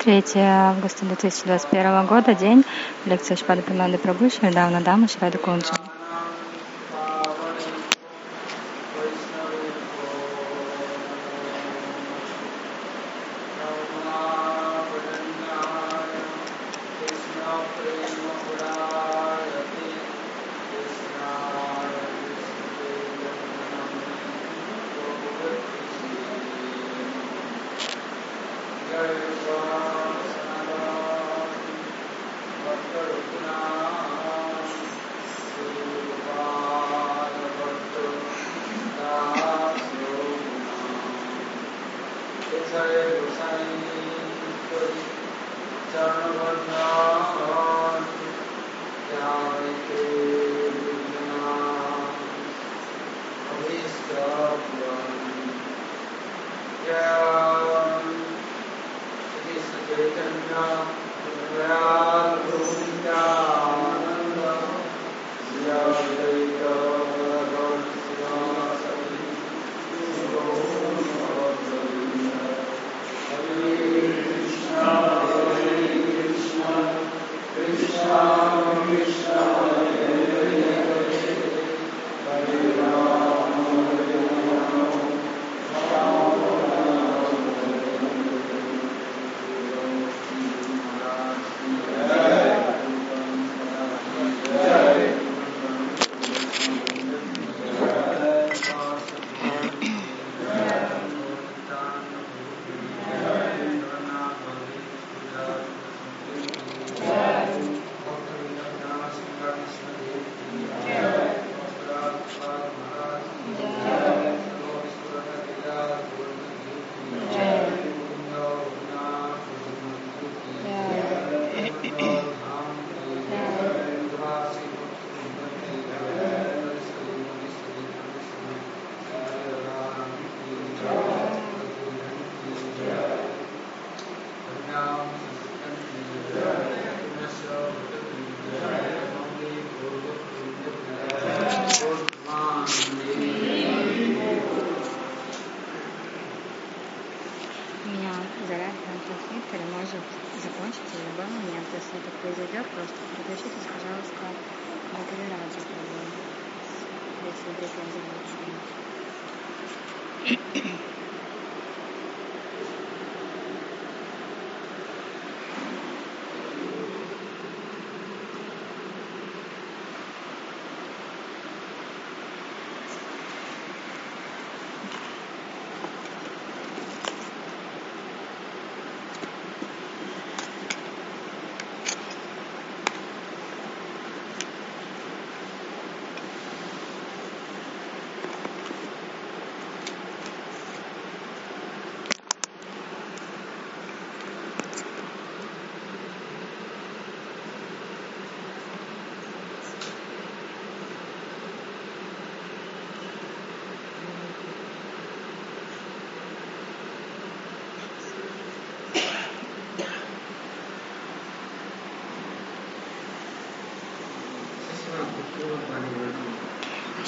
3 августа 2021 года, день, лекция Шпада Пимады Прабhu, Шридавна Дама, Шрада Кунджа.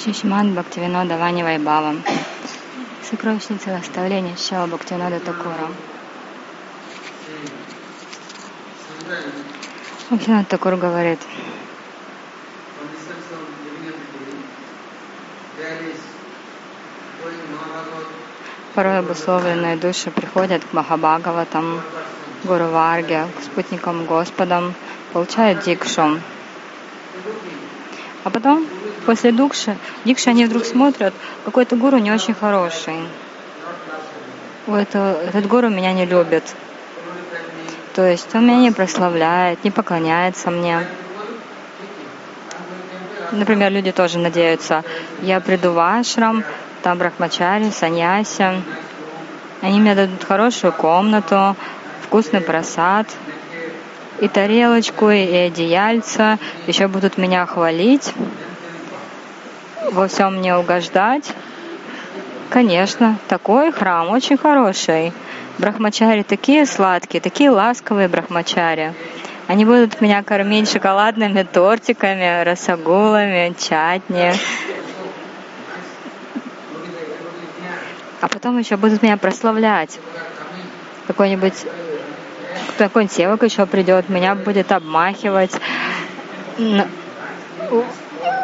Шишман Бхактивинода Вани Вайбава. Сокровищница наставления Шава Бхактивинода Такура. Бхактивинод Такур говорит, порой обусловленные души приходят к Махабхагаватам, Гуру Варге, к спутникам Господам, получают дикшу. А потом после дукши, дикши они вдруг смотрят, какой-то гуру не очень хороший. У этого, этот гуру меня не любит. То есть он меня не прославляет, не поклоняется мне. Например, люди тоже надеются, я приду в ашрам, там брахмачари, саньяси. Они мне дадут хорошую комнату, вкусный просад, и тарелочку, и одеяльца, еще будут меня хвалить во всем мне угождать? Конечно, такой храм очень хороший. Брахмачари такие сладкие, такие ласковые брахмачари. Они будут меня кормить шоколадными тортиками, расагулами, чатни. А потом еще будут меня прославлять. Какой-нибудь какой-нибудь еще придет, меня будет обмахивать, на,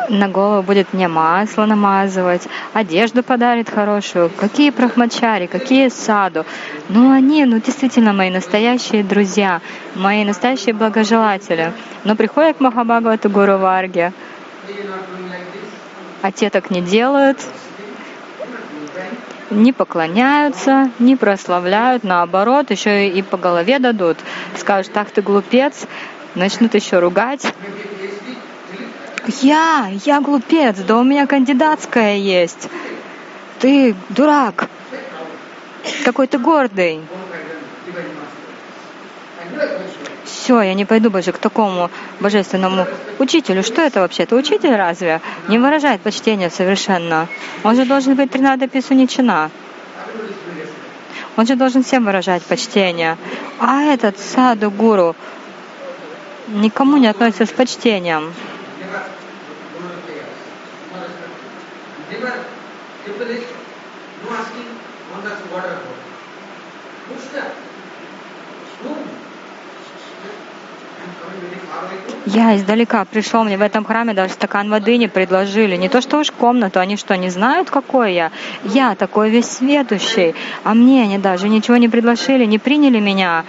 на голову будет мне масло намазывать, одежду подарит хорошую. Какие брахмачари, какие саду. Ну, они, ну, действительно мои настоящие друзья, мои настоящие благожелатели. Но приходят к Махабхагавату Гуру Варге, а те так не делают, не поклоняются, не прославляют, наоборот, еще и по голове дадут. Скажут, так ты глупец, начнут еще ругать. Я, я глупец, да у меня кандидатская есть. Ты дурак. Какой ты гордый. Все, я не пойду больше к такому божественному учителю. Что это вообще? Это учитель разве? Не выражает почтения совершенно. Он же должен быть Тринада Писуничина. Он же должен всем выражать почтение. А этот саду гуру никому не относится с почтением. Я издалека пришел, мне в этом храме даже стакан воды не предложили. Не то что уж комнату, они что, не знают, какой я? Я такой весь светущий, а мне они даже ничего не предложили, не приняли меня,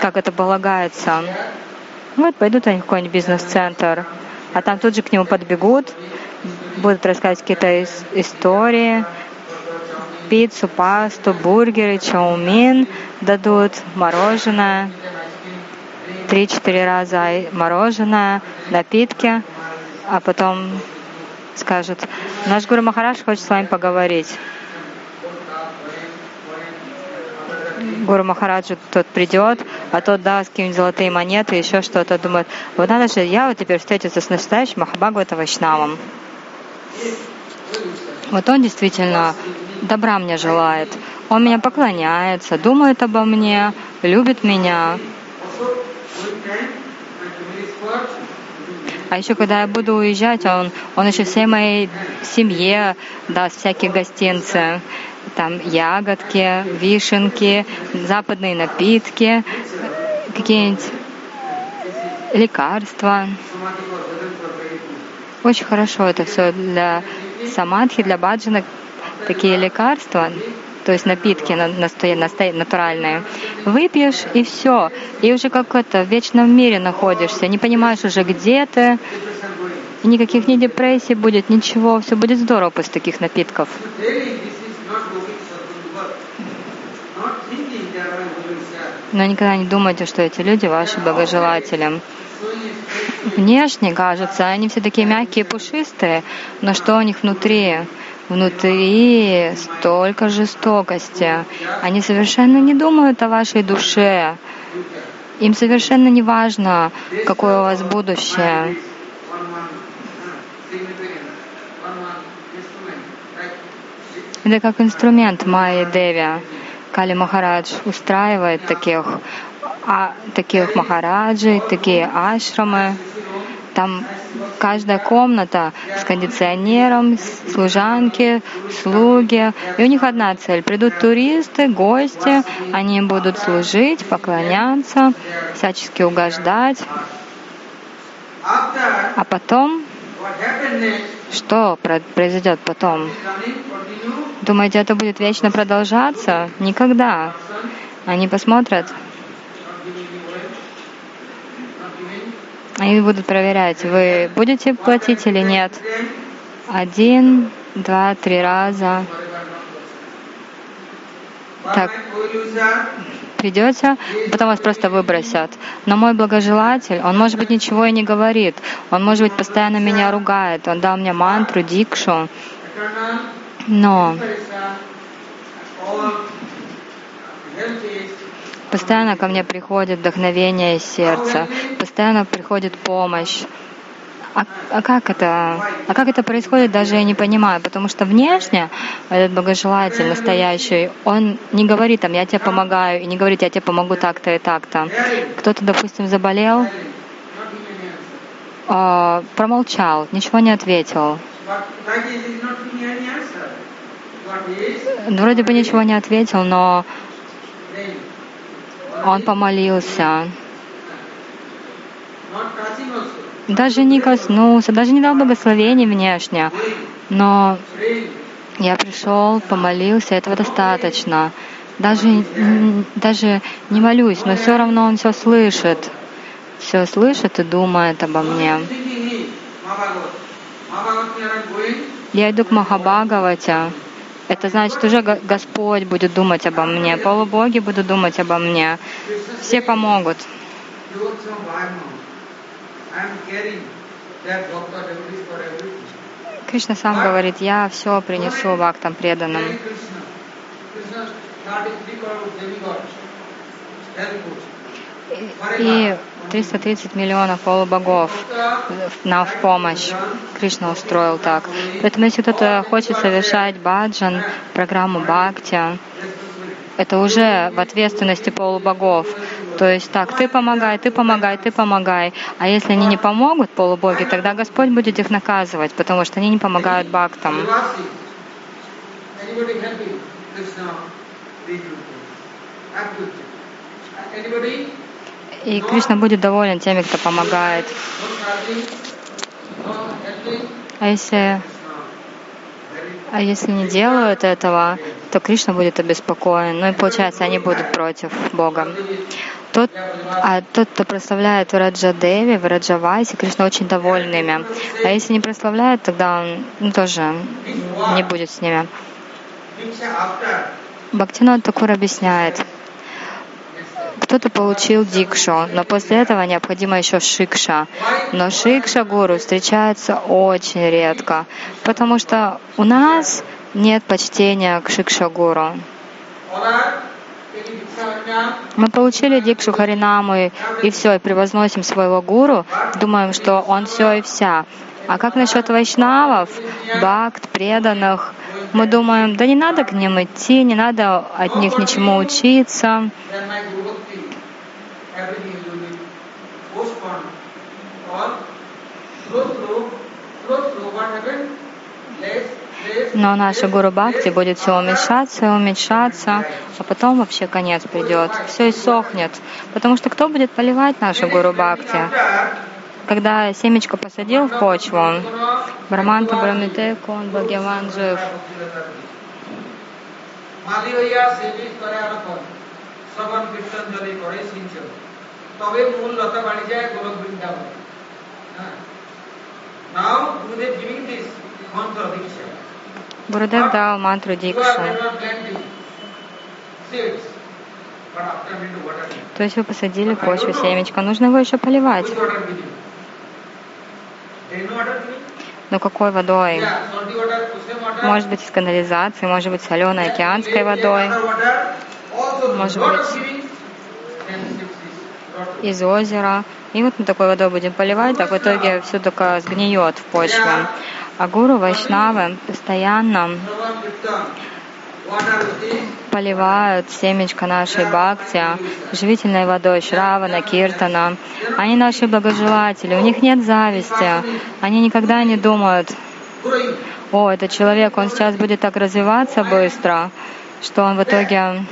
как это полагается. Вот пойдут они в какой-нибудь бизнес-центр, а там тут же к нему подбегут, будут рассказывать какие-то истории, пиццу, пасту, бургеры, чаумин дадут, мороженое три-четыре раза мороженое, напитки, а потом скажут, наш Гуру Махараш хочет с вами поговорить. Гуру Махараджу тот придет, а тот даст какие-нибудь золотые монеты, еще что-то, думает, вот надо же, я вот теперь встретиться с настоящим Махабхагавата Вайшнавом. Вот он действительно добра мне желает. Он меня поклоняется, думает обо мне, любит меня. А еще когда я буду уезжать, он, он еще всей моей семье даст всякие гостинцы. Там ягодки, вишенки, западные напитки, какие-нибудь лекарства. Очень хорошо это все для самадхи, для баджана, такие лекарства то есть напитки натуральные, выпьешь и все. И уже как это в вечном мире находишься, не понимаешь уже, где ты, и никаких ни депрессий будет, ничего, все будет здорово после таких напитков. Но никогда не думайте, что эти люди ваши богожелатели. Внешне кажется, они все такие мягкие, пушистые, но что у них внутри? Внутри столько жестокости. Они совершенно не думают о вашей душе. Им совершенно не важно, какое у вас будущее. Это как инструмент Майи Деви. Кали Махарадж устраивает таких, а, таких махараджей, такие ашрамы. Там каждая комната с кондиционером, служанки, слуги. И у них одна цель. Придут туристы, гости, они будут служить, поклоняться, всячески угождать. А потом, что произойдет потом? Думаете, это будет вечно продолжаться? Никогда. Они посмотрят, Они будут проверять, вы будете платить или нет. Один, два, три раза. Так, придете, потом вас просто выбросят. Но мой благожелатель, он, может быть, ничего и не говорит. Он, может быть, постоянно меня ругает. Он дал мне мантру, дикшу. Но Постоянно ко мне приходит вдохновение из сердца, постоянно приходит помощь. А, а как это? А как это происходит, даже я не понимаю, потому что внешне этот богожелатель настоящий, он не говорит там, я тебе помогаю, и не говорит, я тебе помогу так-то и так-то. Кто-то, допустим, заболел, э, промолчал, ничего не ответил. Вроде бы ничего не ответил, но Он помолился. Даже не коснулся, даже не дал благословений внешне. Но я пришел, помолился, этого достаточно. Даже, даже не молюсь, но все равно он все слышит. Все слышит и думает обо мне. Я иду к Махабхагавате. Это значит, уже Господь будет думать обо мне, полубоги будут думать обо мне. Все помогут. Кришна сам говорит, я все принесу вактам преданным. И 330 миллионов полубогов нам в помощь. Кришна устроил так. Поэтому если кто-то хочет совершать баджан, программу бхакти, это уже в ответственности полубогов. То есть так, ты помогай, ты помогай, ты помогай. А если они не помогут, полубоги, тогда Господь будет их наказывать, потому что они не помогают бхактам. И Кришна будет доволен теми, кто помогает. А если, а если не делают этого, то Кришна будет обеспокоен. Ну и получается, они будут против Бога. Тот, а тот, кто прославляет Враджа Деви, Враджа Вайси, Кришна очень доволен ими. А если не прославляет, тогда он ну, тоже не будет с ними. Бхактинат Такур объясняет, кто-то получил дикшу, но после этого необходимо еще шикша. Но шикша гуру встречается очень редко, потому что у нас нет почтения к шикша гуру. Мы получили дикшу Харинамы и все, и превозносим своего гуру, думаем, что он все и вся. А как насчет вайшнавов, бхакт, преданных? Мы думаем, да не надо к ним идти, не надо от них ничему учиться. Но наша Гуру Бхакти будет все уменьшаться и уменьшаться, а потом вообще конец придет. Все иссохнет. Потому что кто будет поливать нашу Гуру Бхакти? Когда семечко посадил в почву, Браманта Брамите Кон Бхагаван жив. তবে মূল লতা বাড়ি যায় গোলক বৃন্দাবন Now, Гурудев дал мантру Дикшу. То есть вы посадили почву, семечко, нужно его еще поливать. Но какой водой? Может быть, из канализации, может быть, соленой океанской водой, может быть, из озера. И вот мы такой водой будем поливать, так в итоге все только сгниет в почве. А гуру Вайшнавы постоянно поливают семечко нашей бхакти живительной водой Шравана, Киртана. Они наши благожелатели, у них нет зависти. Они никогда не думают, о, этот человек, он сейчас будет так развиваться быстро, что он в итоге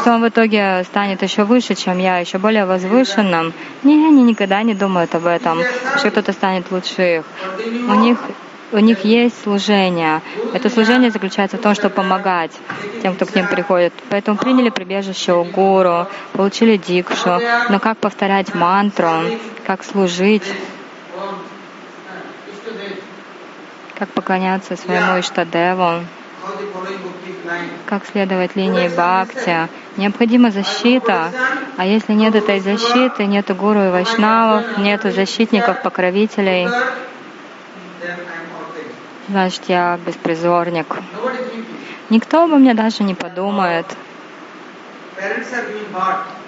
что он в итоге станет еще выше, чем я, еще более возвышенным. Не, они никогда не думают об этом, что кто-то станет лучше их. У них у них есть служение. Это служение заключается в том, чтобы помогать тем, кто к ним приходит. Поэтому приняли прибежище у гуру, получили дикшу. Но как повторять мантру, как служить, как поклоняться своему Иштадеву, как следовать линии Бхакти. Необходима защита, а если нет этой защиты, нет гуру и вайшнавов, нет защитников, покровителей, значит, я беспризорник. Никто обо мне даже не подумает.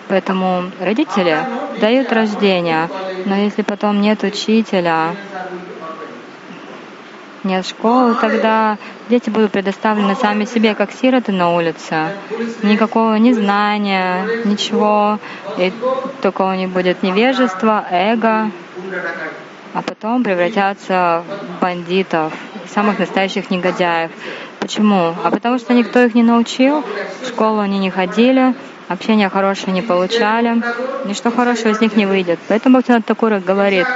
Поэтому родители дают рождение, но если потом нет учителя, нет школы, тогда дети будут предоставлены сами себе, как сироты на улице. Никакого ни знания, ничего, и только у них будет невежество, эго, а потом превратятся в бандитов, самых настоящих негодяев. Почему? А потому что никто их не научил, в школу они не ходили, общения хорошего не получали, ничто хорошего из них не выйдет. Поэтому Бхактинат Такура говорит,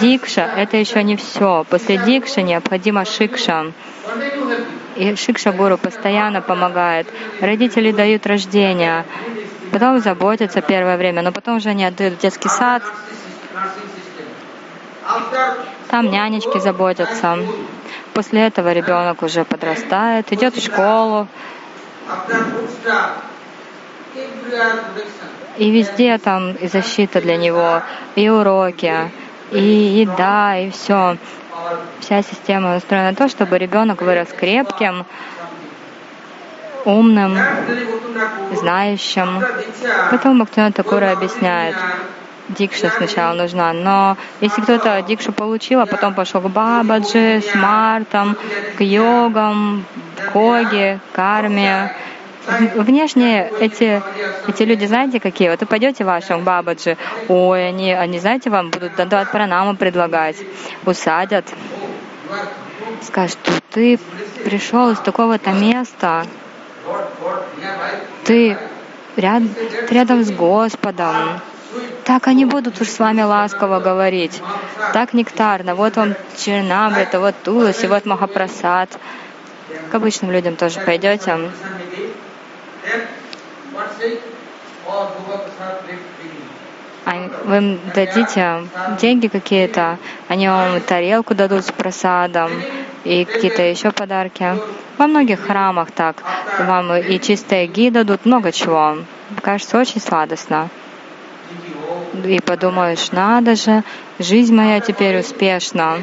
дикша — это еще не все. После дикши необходима шикша. И шикша гуру постоянно помогает. Родители дают рождение, потом заботятся первое время, но потом уже они отдают в детский сад, там нянечки заботятся. После этого ребенок уже подрастает, идет в школу. И везде там и защита для него, и уроки, и еда, и все. Вся система устроена на то, чтобы ребенок вырос крепким, умным, знающим. Поэтому Бхактивinoda Такура объясняет, дикша сначала нужна. Но если кто-то дикшу получил, а потом пошел к бабаджи, смартам, к йогам, коге, карме, внешне эти, эти люди, знаете, какие? Вот вы пойдете в вашем бабаджи, ой, они, они, знаете, вам будут давать пранаму предлагать, усадят, скажут, ты пришел из такого-то места, ты, ряд, ты рядом с Господом, так они будут уж с вами ласково говорить. Так нектарно. Вот вам Чернамрита, вот Туласи, вот Махапрасад. К обычным людям тоже пойдете. Вы им дадите деньги какие-то, они вам тарелку дадут с просадом и какие-то еще подарки. Во многих храмах так. Вам и чистые ги дадут, много чего. Кажется, очень сладостно и подумаешь, надо же, жизнь моя теперь успешна.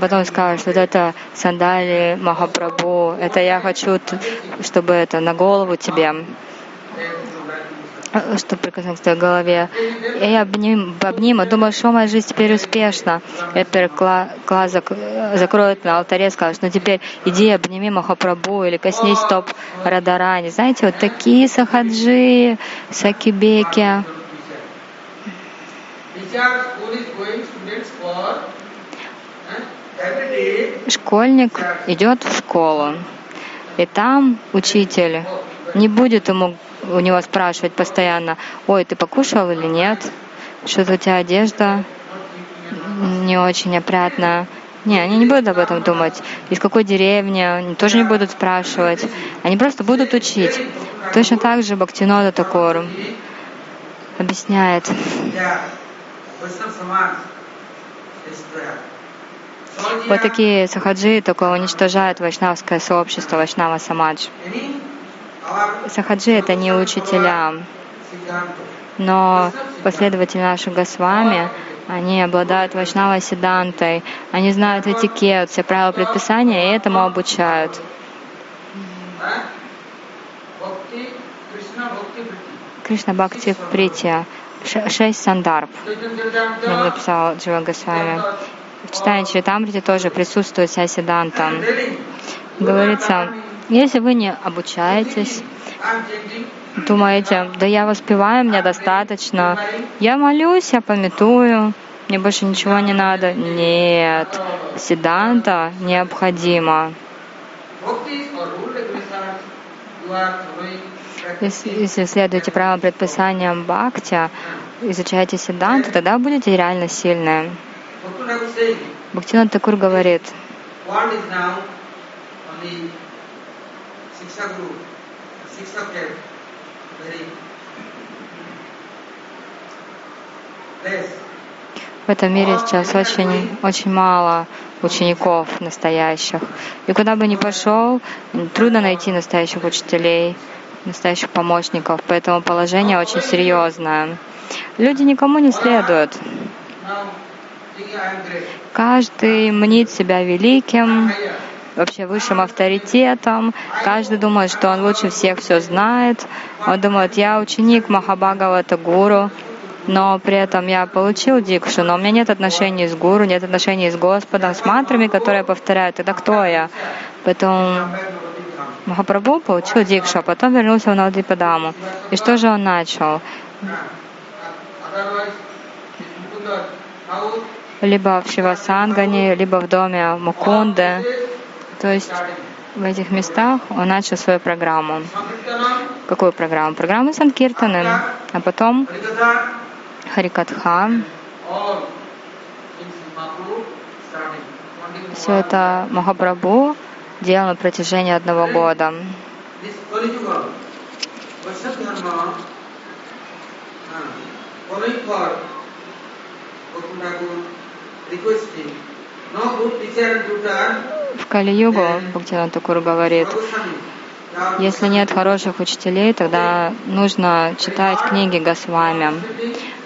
Потом скажешь, вот это сандали Махапрабху, это я хочу, чтобы это на голову тебе, что прикоснуться к твоей голове. И я обним, обниму, думаю, что моя жизнь теперь успешна. Я теперь кла, кла на алтаре, скажешь, ну теперь иди обними Махапрабху или коснись стоп Радарани. Знаете, вот такие сахаджи, сакибеки. Школьник идет в школу, и там учитель не будет ему у него спрашивать постоянно, ой, ты покушал или нет, что-то у тебя одежда не очень опрятная. Не, они не будут об этом думать. Из какой деревни, они тоже не будут спрашивать. Они просто будут учить. Точно так же Бхактинода Такор объясняет. Вот такие сахаджи только уничтожают вайшнавское сообщество, вайшнава самадж. Сахаджи — это не учителя, но последователи наших Госвами, они обладают вайшнава седантой, они знают этикет, все правила предписания и этому обучают. Кришна Бхакти Прития шесть сандарб, написал Джива Госвами. В читании Чритамрити тоже присутствует вся седанта. Говорится, если вы не обучаетесь, думаете, да я воспеваю, мне достаточно, я молюсь, я пометую, мне больше ничего не надо. Нет, седанта необходимо. Если, если следуете правилам предписаниям Бхакти, изучаете Сидданту, тогда будете реально сильны. Бхактинат Такур говорит, в этом мире сейчас очень, очень мало учеников настоящих. И куда бы ни пошел, трудно найти настоящих учителей настоящих помощников, поэтому положение очень серьезное. Люди никому не следуют. Каждый мнит себя великим, вообще высшим авторитетом. Каждый думает, что он лучше всех все знает. Он думает, я ученик Махабхагавата Гуру, но при этом я получил дикшу, но у меня нет отношений с гуру, нет отношений с Господом, с мантрами, которые повторяют. Тогда кто я? Поэтому Махапрабху получил дикшу, а потом вернулся в Навдипадаму. И что же он начал? Либо в Шивасангане, либо в доме Мукунды. То есть в этих местах он начал свою программу. Какую программу? Программу Санкиртаны, а потом Харикатха. Все это Махапрабху делал на протяжении одного года. В Кали-югу Бхактиван Такур говорит, если нет хороших учителей, тогда нужно читать книги Госвами.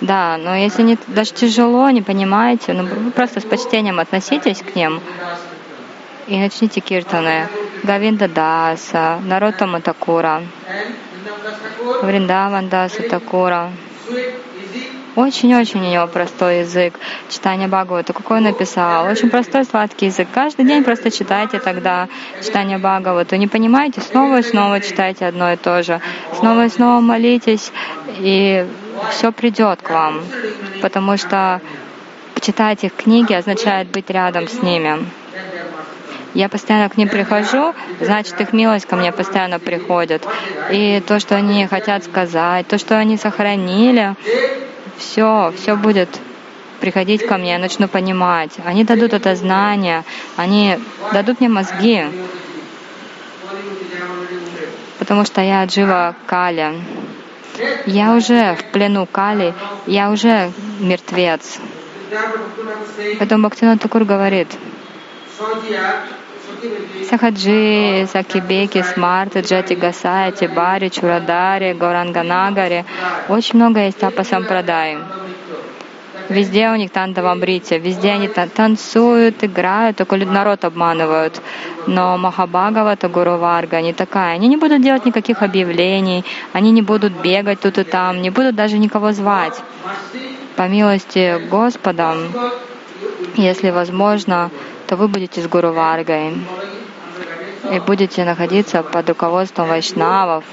Да, но если не, даже тяжело, не понимаете, ну, вы просто с почтением относитесь к ним и начните киртаны. Гавинда Даса, Наротама Такура, Вриндаван Даса Такура. Очень-очень у него простой язык. Читание Бхагавата. Какой он написал? Очень простой, сладкий язык. Каждый день просто читайте тогда читание Бхагавата. Не понимаете? Снова и снова читайте одно и то же. Снова и снова молитесь, и все придет к вам. Потому что читать их книги означает быть рядом с ними. Я постоянно к ним прихожу, значит, их милость ко мне постоянно приходит. И то, что они хотят сказать, то, что они сохранили, все, все будет приходить ко мне, я начну понимать. Они дадут это знание, они дадут мне мозги, потому что я Джива Кали. Я уже в плену Кали, я уже мертвец. Поэтому Бхактинат Такур говорит, Сахаджи, Сакибеки, Смарты, Джати Гасайти, Бари, Чурадари, Гауранганагари. Очень много есть тапа сампрадай. Везде у них тантавамбрити, везде они танцуют, играют, только народ обманывают. Но Махабагавата, Гуру Варга не такая. Они не будут делать никаких объявлений, они не будут бегать тут и там, не будут даже никого звать. По милости Господа, если возможно, то вы будете с Гуру Варгой и будете находиться под руководством вайшнавов.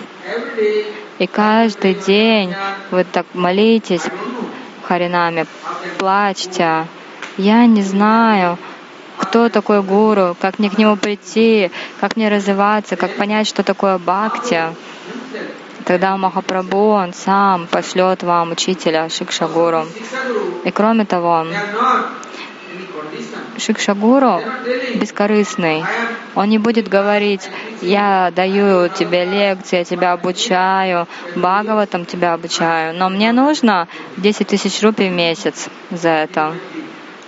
И каждый день вы так молитесь в Харинаме, плачьте. Я не знаю, кто такой гуру, как мне к нему прийти, как мне развиваться, как понять, что такое бхакти. Тогда Махапрабху, он сам пошлет вам учителя Шикшагуру. И кроме того, Шикшагуру бескорыстный. Он не будет говорить, я даю тебе лекции, я тебя обучаю, Бхагаватам тебя обучаю, но мне нужно 10 тысяч рупий в месяц за это.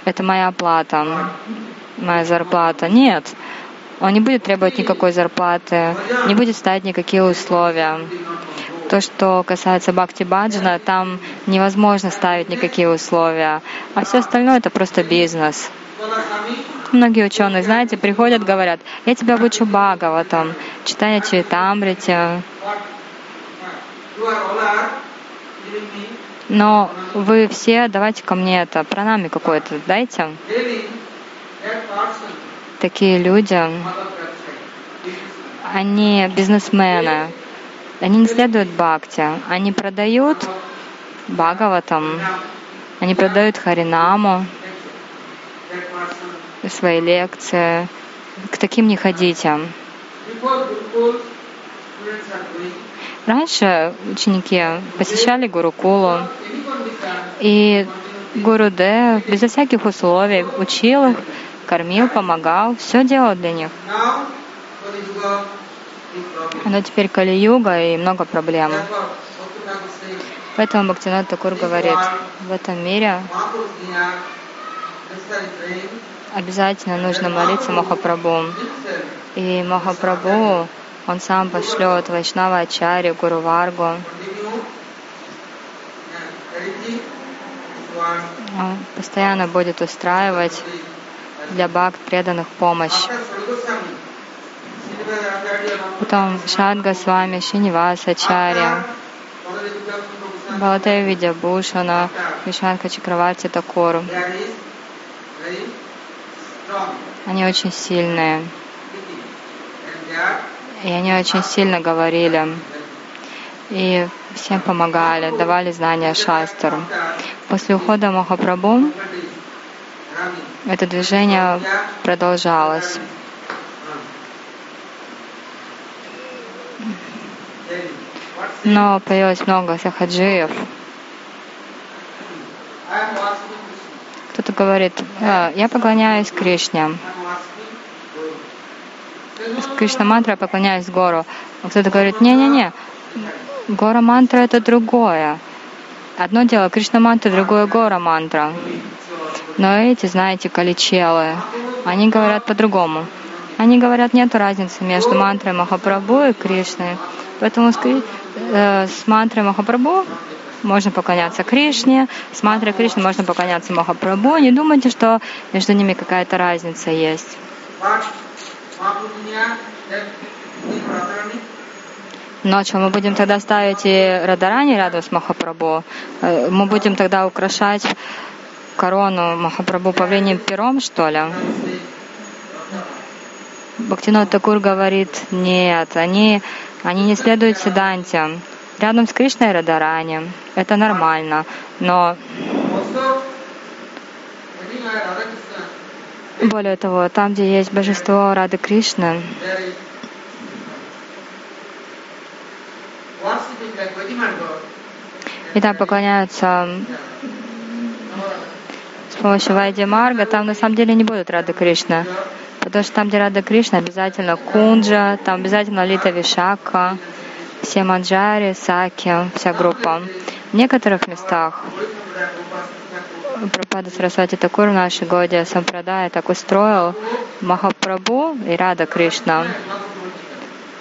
Это моя оплата, моя зарплата. Нет, он не будет требовать никакой зарплаты, не будет ставить никакие условия. То, что касается Бхакти Баджана, там невозможно ставить никакие условия, а все остальное это просто бизнес. Многие ученые, знаете, приходят, говорят, я тебя обучу Бхагаватам, читая Чайтамрити. Но вы все, давайте ко мне это, пранами какое-то дайте. Такие люди, они бизнесмены, они не следуют бхакти, они продают Бхагаватам, они продают Харинаму, свои лекции. К таким не ходите. Раньше ученики посещали Гурукулу, и Гуру Де безо всяких условий учил их, кормил, помогал, все делал для них. Но теперь Кали-юга и много проблем. Поэтому Бхактинат Такур говорит, в этом мире обязательно нужно молиться Махапрабху. И Махапрабху, он сам пошлет Вайшнава Ачари, Гуру Варгу. Он постоянно будет устраивать для бхакт преданных помощь. Потом Шадга с вами, Шинивас Ачарья, Баладея Видябушана, Вишанка Чакраварти Такору. Они очень сильные. И они очень сильно говорили. И всем помогали, давали знания шастру. После ухода Махапрабху это движение продолжалось. Но появилось много сахаджиев. Кто-то говорит, «А, я поклоняюсь Кришне. Кришна мантра, я поклоняюсь Гору. А кто-то говорит, не-не-не, Гора мантра это другое. Одно дело Кришна мантра, другое Гора мантра. Но эти, знаете, каличелы, они говорят по-другому. Они говорят, нет разницы между мантрой Махапрабху и Кришной. Поэтому с, э, с мантрой Махапрабху можно поклоняться Кришне, с мантрой Кришны можно поклоняться Махапрабху. Не думайте, что между ними какая-то разница есть. Но что, мы будем тогда ставить и Радарани рядом с Махапрабху? Э, мы будем тогда украшать корону Махапрабху павлением пером, что ли? Бхактинот Такур говорит, нет, они, они не следуют Сиданте. Рядом с Кришной Радарани. Это нормально. Но более того, там, где есть божество Рады Кришны, и там поклоняются с помощью Вайди Марга, там на самом деле не будут Рады Кришна. Потому что там, где Рада Кришна, обязательно Кунджа, там обязательно Лита Вишака, все Манджари, Саки, вся группа. В некоторых местах Пропада Сарасвати Такур в нашей Годе Сампрадай так устроил Махапрабху и Рада Кришна.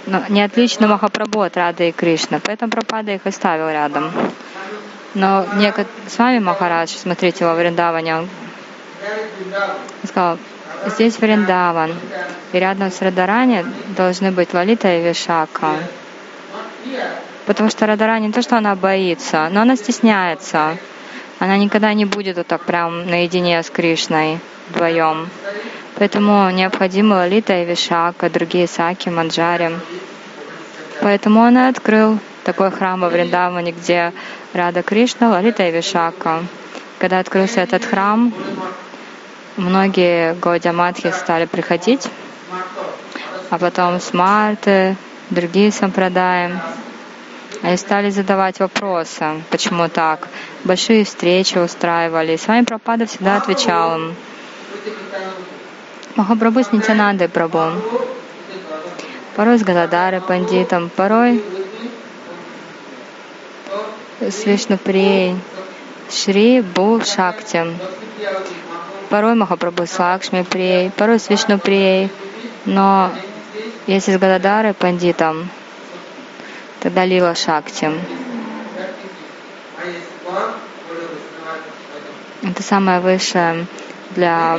Но не отлично Махапрабху от Рады и Кришны, поэтому Пропада их оставил рядом. Но некот... с вами Махарадж, смотрите, во Вриндаване, он сказал, здесь Вриндаван, и рядом с Радарани должны быть Лалита и Вишака. Потому что Радарани не то, что она боится, но она стесняется. Она никогда не будет вот так прям наедине с Кришной вдвоем. Поэтому необходимо Лалита и Вишака, другие Саки, Манджари. Поэтому он и открыл такой храм во Вриндаване, где Рада Кришна, Лалита и Вишака. Когда открылся этот храм, многие Годя Матхи стали приходить, а потом смарты, другие сампрадаи. Они стали задавать вопросы, почему так. Большие встречи устраивали. С вами Пропада всегда отвечал им. Махапрабху с Нитянандой Прабhu. Порой с Гададарой Пандитом, порой с Вишнуприей, Шри Бу Шакти. Порой Махапрабху с Лакшми Прией, порой с Вишнуприей. Но если с Гададарой Пандитом, тогда Лила Шакти. Это самое высшее для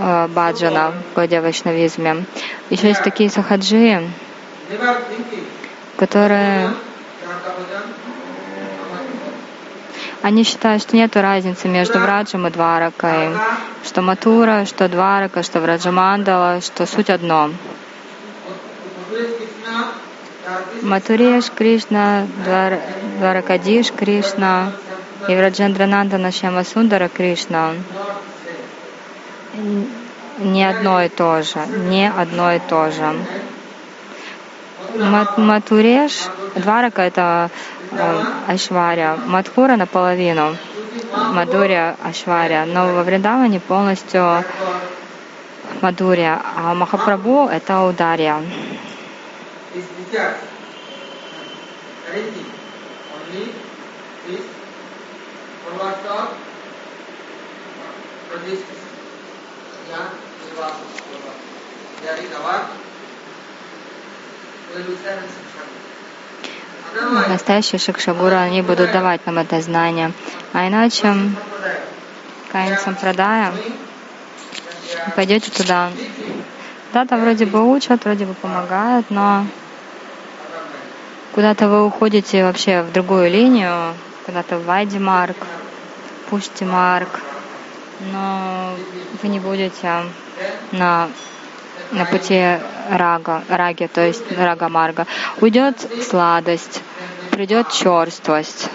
э, баджана в Годе Вайшнавизме. Еще есть такие сахаджи, которые они считают, что нет разницы между Враджем и Дваракой, что Матура, что Дварака, что Враджамандала, что суть одно. Матуреш Кришна, Двар, Дваракадиш Кришна и Враджендрананда Нашьяма Сундара Кришна не одно и то же, не одно и то же. Мат, матуреш, Дварака это Ашваря, Матхура наполовину, Мадуря Ашваря, но во Вриндаване полностью Мадуря, а Махапрабху это Ударья. Настоящие Шикшагуру, они будут давать нам это знание. А иначе Каин Сампрадая, пойдете туда. Да, там вроде бы учат, вроде бы помогают, но куда-то вы уходите вообще в другую линию, куда-то в Вайди Марк, Пушти Марк, но вы не будете на, на пути рага, раги, то есть рага марга. Уйдет сладость, придет черствость.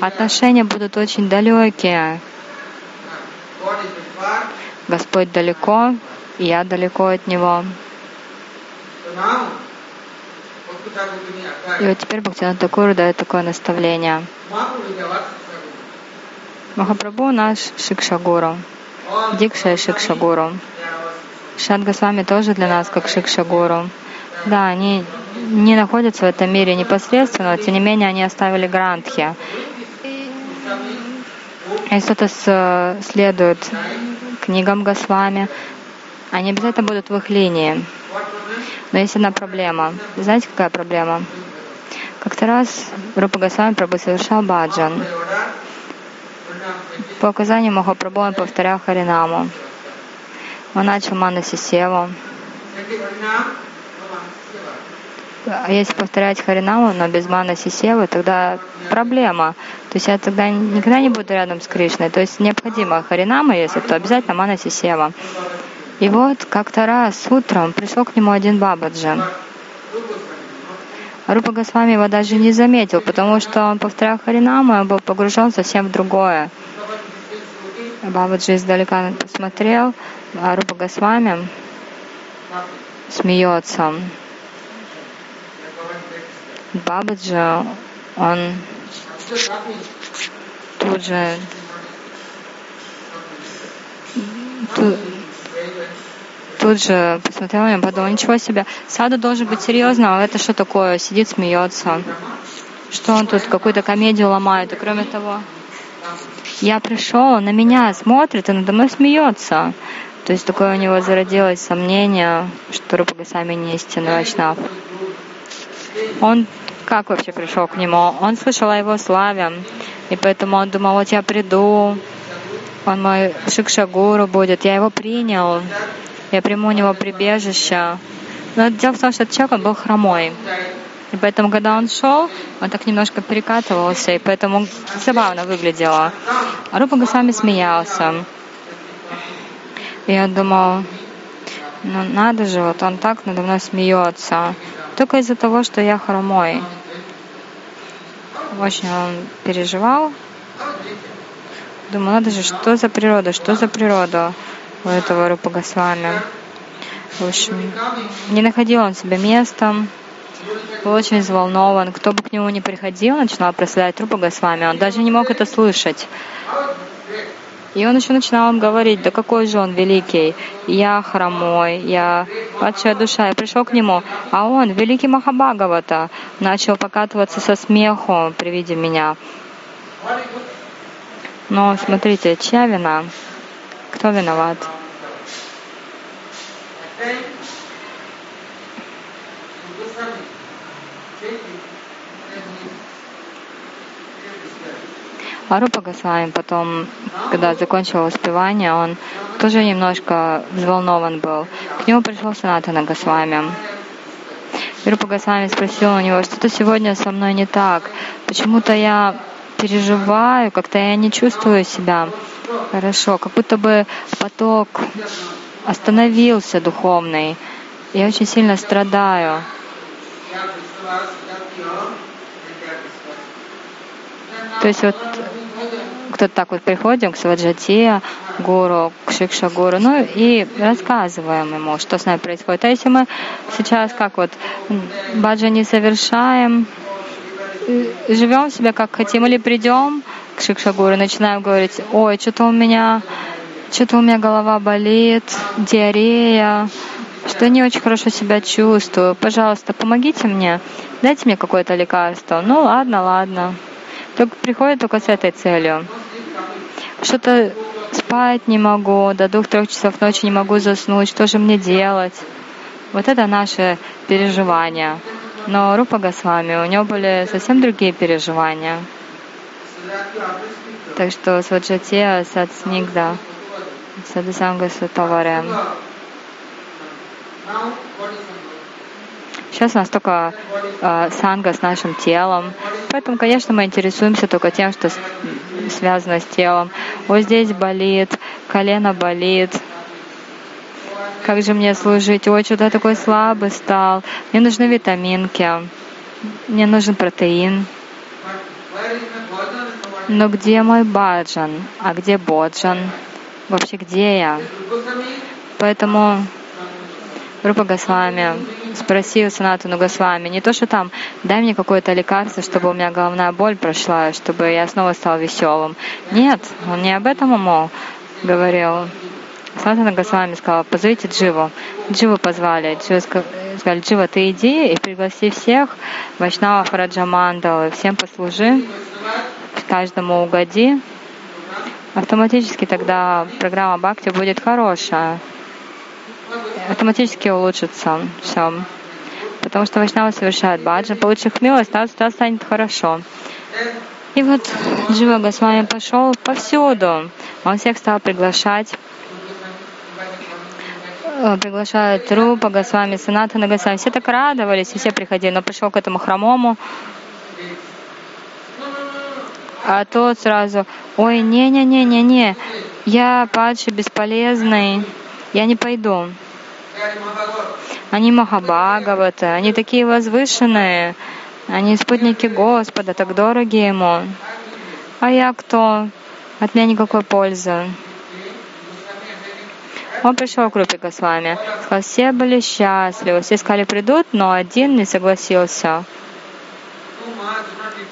Отношения будут очень далекие. Господь далеко, и я далеко от Него. И вот теперь Бхактина Такуру дает такое наставление. Махапрабху наш Шикшагуру, Дикша и Шикшагуру. Шадга с вами тоже для нас как Шикшагуру. Да, они не находятся в этом мире непосредственно, но тем не менее они оставили грантхи. Если кто-то следует книгам Госвами, они обязательно будут в их линии. Но есть одна проблема. Знаете, какая проблема? Как-то раз Рупа Госвами Прабhu совершал баджан. По указанию Махапрабху он повторял Харинаму. Он начал Манаси Севу. А если повторять Харинаму, но без Манаси Севы, тогда проблема. То есть я тогда никогда не буду рядом с Кришной. То есть необходимо Харинама, если то обязательно Манаси Сева. И вот как-то раз утром пришел к нему один Бабаджи. Рупа Госвами его даже не заметил, потому что он повторял Харинаму, он был погружен совсем в другое. Бабаджи издалека посмотрел, а Рупа Госвами смеется. Бабаджи, он тут же тут, тут же посмотрел на меня, подумал, ничего себе, Саду должен быть серьезным, а это что такое? Сидит, смеется. Что он тут какую-то комедию ломает? И кроме того, я пришел, на меня смотрит и надо мной смеется. То есть такое у него зародилось сомнение, что Рупа Госвами не истинный вайшнав. Он как вообще пришел к нему? Он слышал о его славе, и поэтому он думал, вот я приду, он мой Шикшагуру будет, я его принял, я приму у него прибежище. Но дело в том, что этот человек он был хромой. И поэтому, когда он шел, он так немножко перекатывался, и поэтому забавно выглядело. А Рупа Госвами смеялся. Я думал, ну надо же, вот он так надо мной смеется. Только из-за того, что я хромой. Очень он переживал. Думаю, надо же, что за природа, что за природа у этого Рупа Госвами. В общем, не находил он себе места, был очень взволнован. Кто бы к нему ни приходил, начинал прославлять Рупа Госвами, он даже не мог это слышать. И он еще начинал им говорить, да какой же он великий, я хромой, я падшая душа. Я пришел к нему, а он, великий Махабхагавата, начал покатываться со смеху при виде меня. Но смотрите, чья вина? Кто виноват? А Рупа Госвами потом, когда закончил воспевание, он тоже немножко взволнован был. К нему пришел Санатана Госвами. Рупа Госвами спросил у него, что-то сегодня со мной не так. Почему-то я переживаю, как-то я не чувствую себя хорошо, как будто бы поток остановился духовный. Я очень сильно страдаю. То есть вот кто-то так вот приходим к Сваджате, гуру, к Шикша гуру, ну и рассказываем ему, что с нами происходит. А если мы сейчас как вот баджа не совершаем, живем себя как хотим, или придем к Шикшагуру, начинаем говорить, ой, что-то у меня, что-то у меня голова болит, диарея, что не очень хорошо себя чувствую. Пожалуйста, помогите мне, дайте мне какое-то лекарство. Ну ладно, ладно. Только приходит только с этой целью. Что-то спать не могу, до двух-трех часов ночи не могу заснуть, что же мне делать? Вот это наши переживания. Но Рупа Госвами, у него были совсем другие переживания. Так что Сваджатия Садснигда, Садасанга Сатаваре. Сейчас у нас только э, санга с нашим телом. Поэтому, конечно, мы интересуемся только тем, что связано с телом. Вот здесь болит, колено болит. Как же мне служить? Ой, что-то такой слабый стал. Мне нужны витаминки. Мне нужен протеин. Но где мой баджан? А где боджан? Вообще где я? Поэтому Рупа Госвами спросил Санатану Госвами, не то, что там, дай мне какое-то лекарство, чтобы у меня головная боль прошла, чтобы я снова стал веселым. Нет, он не об этом ему говорил. Санатана Госвами сказал, позовите Дживу. Дживу позвали. Дживу сказали, Джива, ты иди и пригласи всех, Вайшнава Раджамандалы, всем послужи, каждому угоди. Автоматически тогда программа Бхакти будет хорошая автоматически улучшится все. Потому что Вайшнава совершает баджан, получив милость, тогда станет хорошо. И вот Джива Госвами пошел повсюду. Он всех стал приглашать. Э, приглашают Рупа Госвами, Санатана Госвами. Все так радовались, все приходили. Но пришел к этому хромому, а тот сразу, ой, не-не-не-не-не, я падший, бесполезный, я не пойду. Они Махабхагаваты, они такие возвышенные, они спутники Господа, так дороги Ему. А я кто? От меня никакой пользы. Он пришел к Рупе Госвами, сказал, все были счастливы, все сказали, придут, но один не согласился.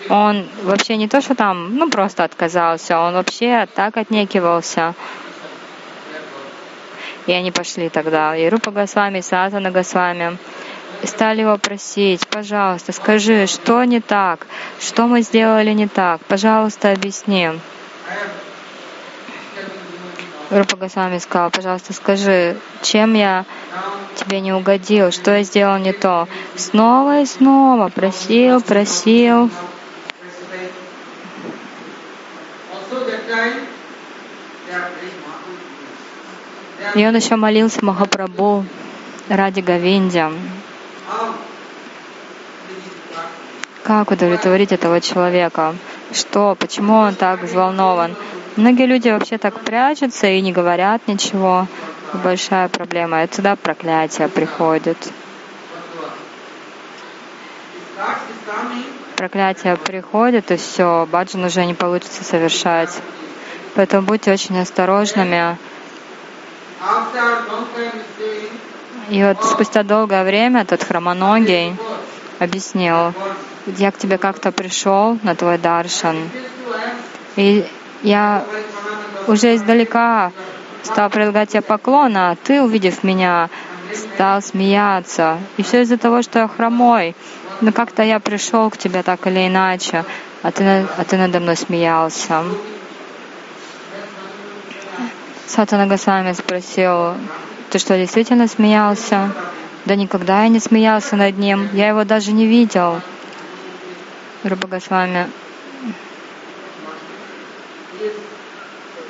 Он вообще не то, что там, ну, просто отказался, он вообще так отнекивался. И они пошли тогда, и Рупа Госвами, и Сатана Госвами, стали его просить, пожалуйста, скажи, что не так, что мы сделали не так, пожалуйста, объясни. Рупа Госвами сказал, пожалуйста, скажи, чем я тебе не угодил, что я сделал не то. Снова и снова просил, просил. И он еще молился Махапрабху ради Говинди. Как удовлетворить этого человека? Что? Почему он так взволнован? Многие люди вообще так прячутся и не говорят ничего. Большая проблема. И сюда проклятие приходит. Проклятие приходит, и все, баджан уже не получится совершать. Поэтому будьте очень осторожными. И вот спустя долгое время тот хромоногий объяснил, я к тебе как-то пришел на твой даршан, и я уже издалека стал предлагать тебе поклон, а ты, увидев меня, стал смеяться. И все из-за того, что я хромой. Но как-то я пришел к тебе так или иначе, а ты, а ты надо мной смеялся. Сатана Госвами спросил, ты что, действительно смеялся? Да никогда я не смеялся над ним, я его даже не видел. Руба Госвами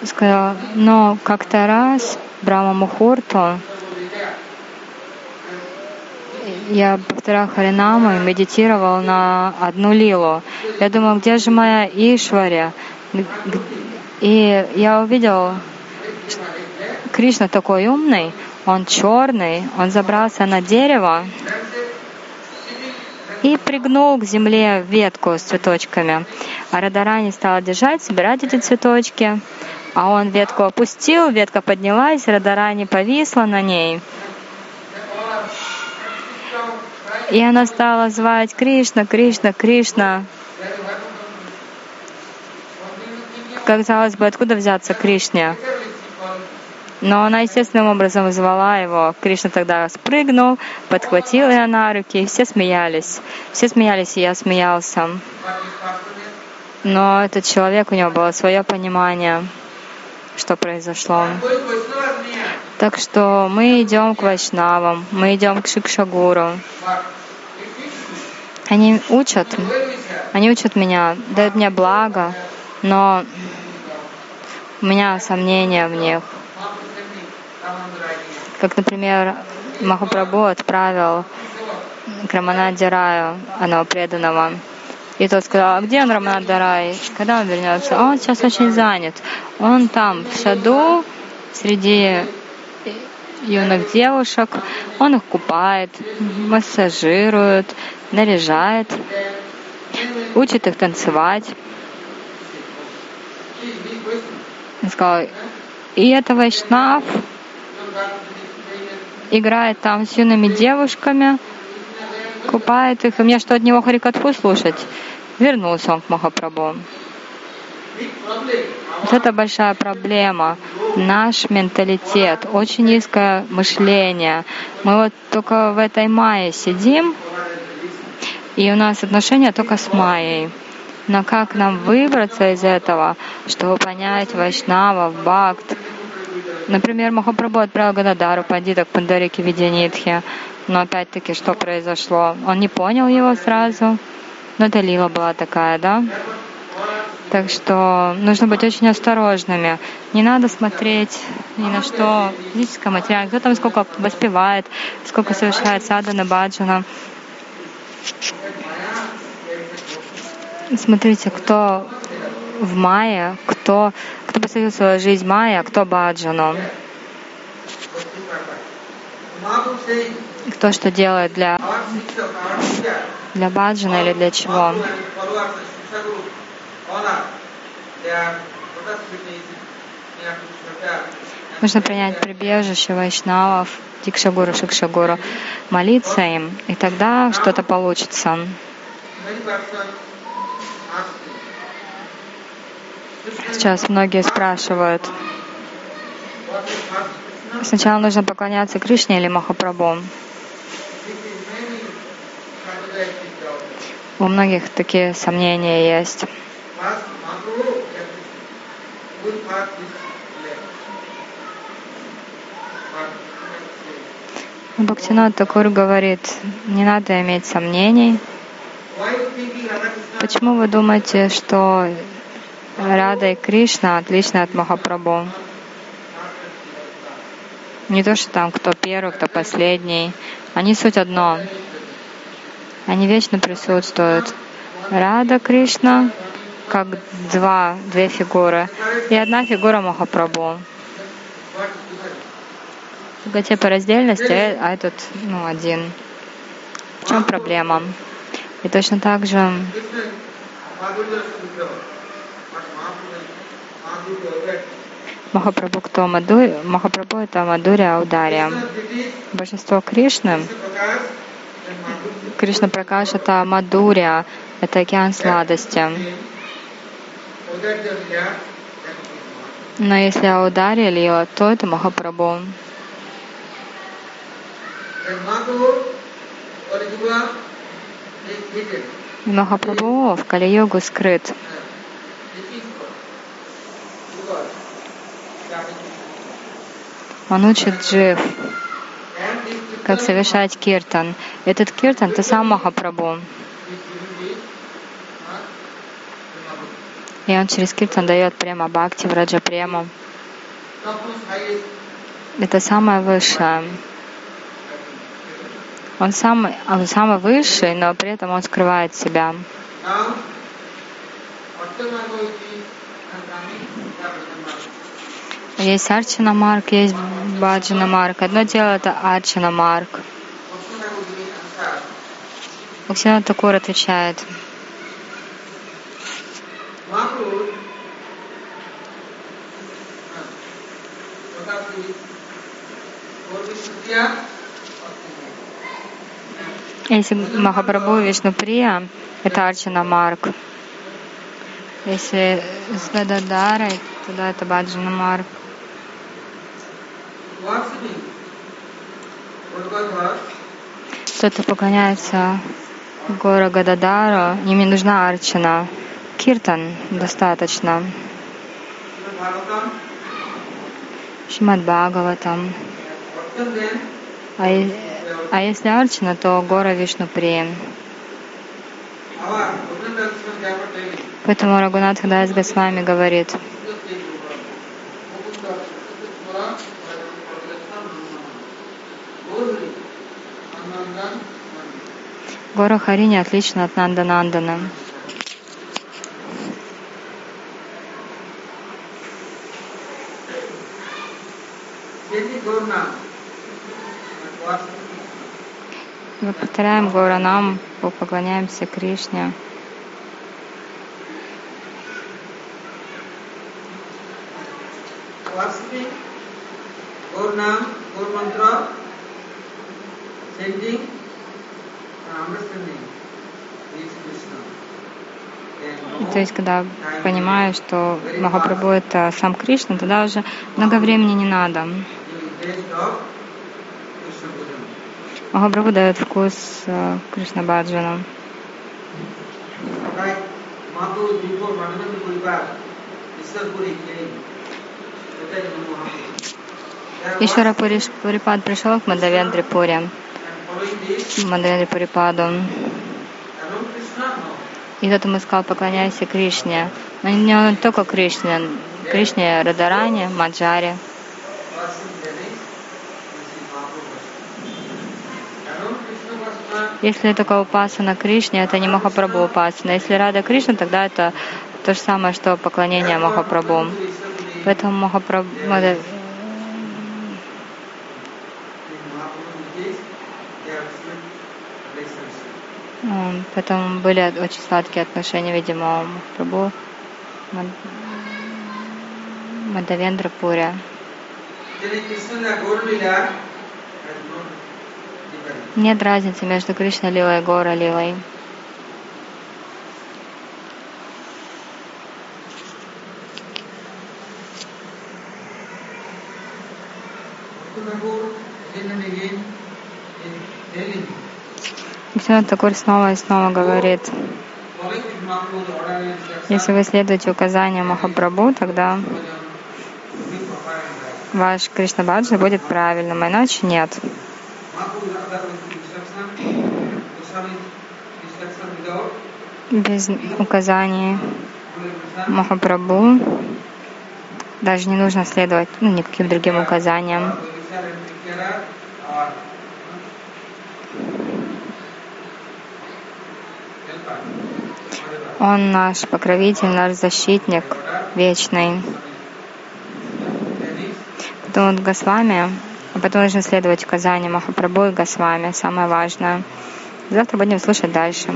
сказал, но как-то раз Брама Мухурту я повторял Харинаму и медитировал на одну лилу. Я думал, где же моя Ишваря? И я увидел Кришна такой умный, он черный, он забрался на дерево и пригнул к земле ветку с цветочками. А Радарани стала держать, собирать эти цветочки. А он ветку опустил, ветка поднялась, Радарани повисла на ней. И она стала звать Кришна, Кришна, Кришна. Казалось бы, откуда взяться Кришне? Но она естественным образом звала его. Кришна тогда спрыгнул, подхватил ее на руки, и все смеялись. Все смеялись, и я смеялся. Но этот человек, у него было свое понимание, что произошло. Так что мы идем к Вайшнавам, мы идем к Шикшагуру. Они учат, они учат меня, дают мне благо, но у меня сомнения в них. Как, например, Махапрабху отправил к Раманадираю, одного преданного. И тот сказал, а где он, Раманадирай? Когда он вернется? «А он сейчас очень занят. Он там, в саду, среди юных девушек. Он их купает, массажирует, наряжает, учит их танцевать. Он сказал, и это Вайшнав, играет там с юными девушками, купает их. И мне что, от него Харикатху слушать? Вернулся он к Махапрабху. Вот это большая проблема. Наш менталитет, очень низкое мышление. Мы вот только в этой мае сидим, и у нас отношения только с майей. Но как нам выбраться из этого, чтобы понять Вайшнава, Бхакт? Например, Махапрабху отправил Гададару пандита к Пандарике Видянитхе. Но опять-таки, что произошло? Он не понял его сразу. Но это лила была такая, да? Так что нужно быть очень осторожными. Не надо смотреть ни на что физическое, материальное. Кто там сколько воспевает, сколько совершает садана, баджана. Смотрите, кто в мае, кто, кто посвятил свою жизнь мая, а кто баджану. Кто что делает для, для баджана или для чего. Нужно принять прибежище вайшнавов, Дикшагуру, Шикшагуру, молиться им, и тогда что-то получится. Сейчас многие спрашивают, сначала нужно поклоняться Кришне или Махапрабху. У многих такие сомнения есть. Бхактинат Такур говорит, не надо иметь сомнений. Почему вы думаете, что Рада и Кришна отличны от Махапрабху? Не то, что там кто первый, кто последний. Они суть одно. Они вечно присутствуют. Рада Кришна как два, две фигуры. И одна фигура Махапрабху. Только по раздельности, а этот ну, один. В чем проблема? И точно так же Махапрабху кто Мадури? Махапрабху это Мадуря Аудария. Большинство Кришны, Кришна Пракаш это Мадуря, это океан сладости. Но если Аудария лила, то это Махапрабху. Махапрабху в Кали-йогу скрыт. Он учит джив, как совершать киртан. Этот киртан — это сам Махапрабху. И он через киртан дает према бхакти, враджа прему. Это самое высшее. Он самый, он самый высший, но при этом он скрывает себя. Есть Арчина Марк, есть Баджана Марк. Одно дело это Арчина Марк. Бхактина Такур отвечает. Если Махапрабху Вишнуприя, это Арчана Марк. Если с Гададарой, тогда это Баджана Марк. Кто-то поклоняется Гора Гададару, им не нужна арчана. Киртан достаточно. Шимад Бхагаватам. А, а если арчана, то Гора Вишну Прием. Поэтому Рагунат Хадас Госвами говорит, Гора Харини отлично от Нанда Нандана. Мы повторяем Гауранам, поклоняемся Кришне. Gaur То есть, когда понимаю, что Махапрабху это сам Кришна, тогда уже много времени не надо. Махапрабху дает вкус э, Кришна Баджану. Ишвара Пурипад пришел к Мадавендре Пуре, Мадавендре Пурипаду. И тот ему сказал, поклоняйся Кришне. Но не только Кришне, Кришне Радаране, Маджаре. Если только упасана Кришне, это не Махапрабху упасана. Если Рада Кришна, тогда это то же самое, что поклонение Махапрабху. Поэтому Махапрабху Поэтому были очень сладкие отношения, видимо, у Махапрабху Мадавендра Пуря. Нет разницы между Кришна Лилой и Гора Лилой. Все Такур снова и снова говорит, если вы следуете указаниям Махапрабху, тогда ваш Кришна Баджа будет правильным, а иначе нет. Без указаний Махапрабху даже не нужно следовать ну, никаким другим указаниям. Он наш покровитель, наш защитник вечный. Потом вот Госвами, а потом нужно следовать указаниям Махапрабху и Госвами, самое важное. Завтра будем слушать дальше.